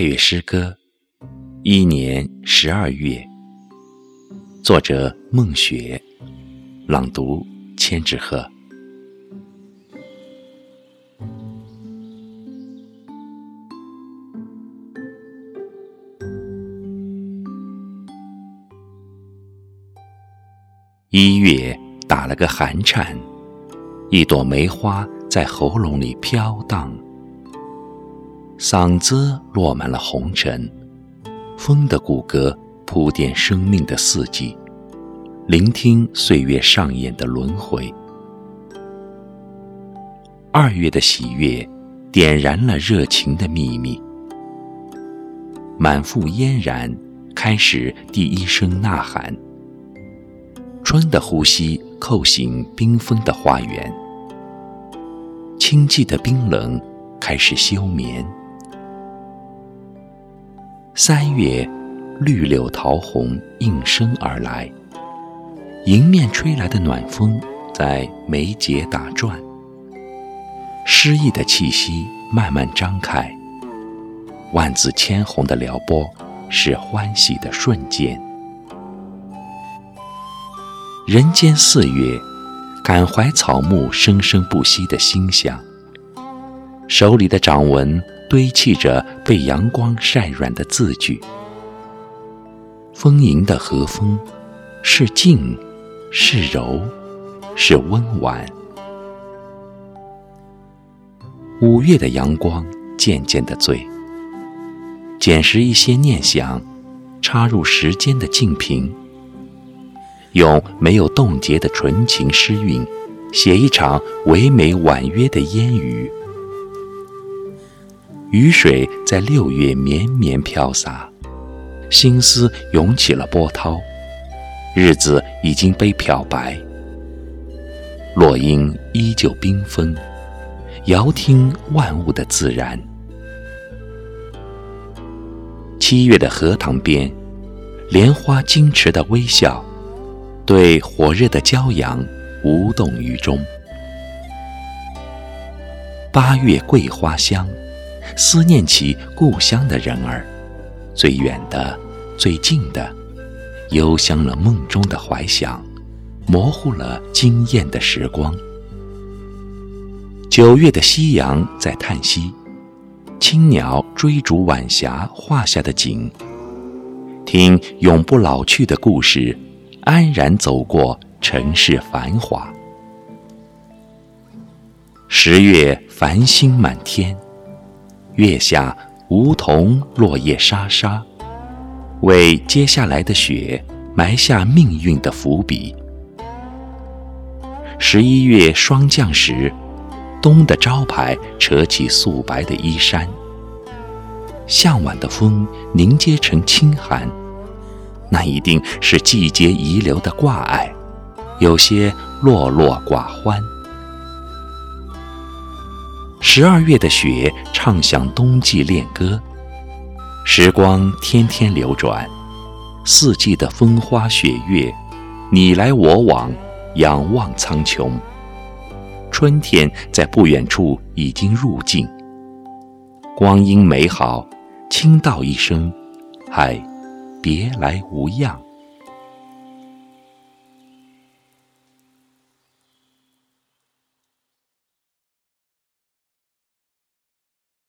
配乐诗歌《一年十二月》，作者孟雪，朗读千纸鹤。一月打了个寒颤，一朵梅花在喉咙里飘荡。嗓子落满了红尘，风的骨骼铺垫生命的四季，聆听岁月上演的轮回。二月的喜悦，点燃了热情的秘密。满腹嫣然，开始第一声呐喊。春的呼吸扣醒冰封的花园，清寂的冰冷开始休眠。三月，绿柳桃红应声而来，迎面吹来的暖风在眉睫打转，诗意的气息慢慢张开。万紫千红的撩拨，是欢喜的瞬间。人间四月，感怀草木生生不息的馨香，手里的掌纹。堆砌着被阳光晒软的字句，丰盈的和风，是静，是柔，是温婉。五月的阳光渐渐的醉，捡拾一些念想，插入时间的静瓶，用没有冻结的纯情诗韵，写一场唯美婉约的烟雨。雨水在六月绵绵飘洒，心思涌起了波涛，日子已经被漂白，落英依旧缤纷，遥听万物的自然。七月的荷塘边，莲花矜持的微笑，对火热的骄阳无动于衷。八月桂花香。思念起故乡的人儿，最远的、最近的，幽香了梦中的怀想，模糊了惊艳的时光。九月的夕阳在叹息，青鸟追逐晚霞画下的景，听永不老去的故事，安然走过尘世繁华。十月繁星满天。月下梧桐落叶沙沙，为接下来的雪埋下命运的伏笔。十一月霜降时，冬的招牌扯起素白的衣衫，向晚的风凝结成清寒，那一定是季节遗留的挂碍，有些落落寡欢。十二月的雪唱响冬季恋歌，时光天天流转，四季的风花雪月，你来我往，仰望苍穹。春天在不远处已经入境，光阴美好，轻道一声，嗨，别来无恙。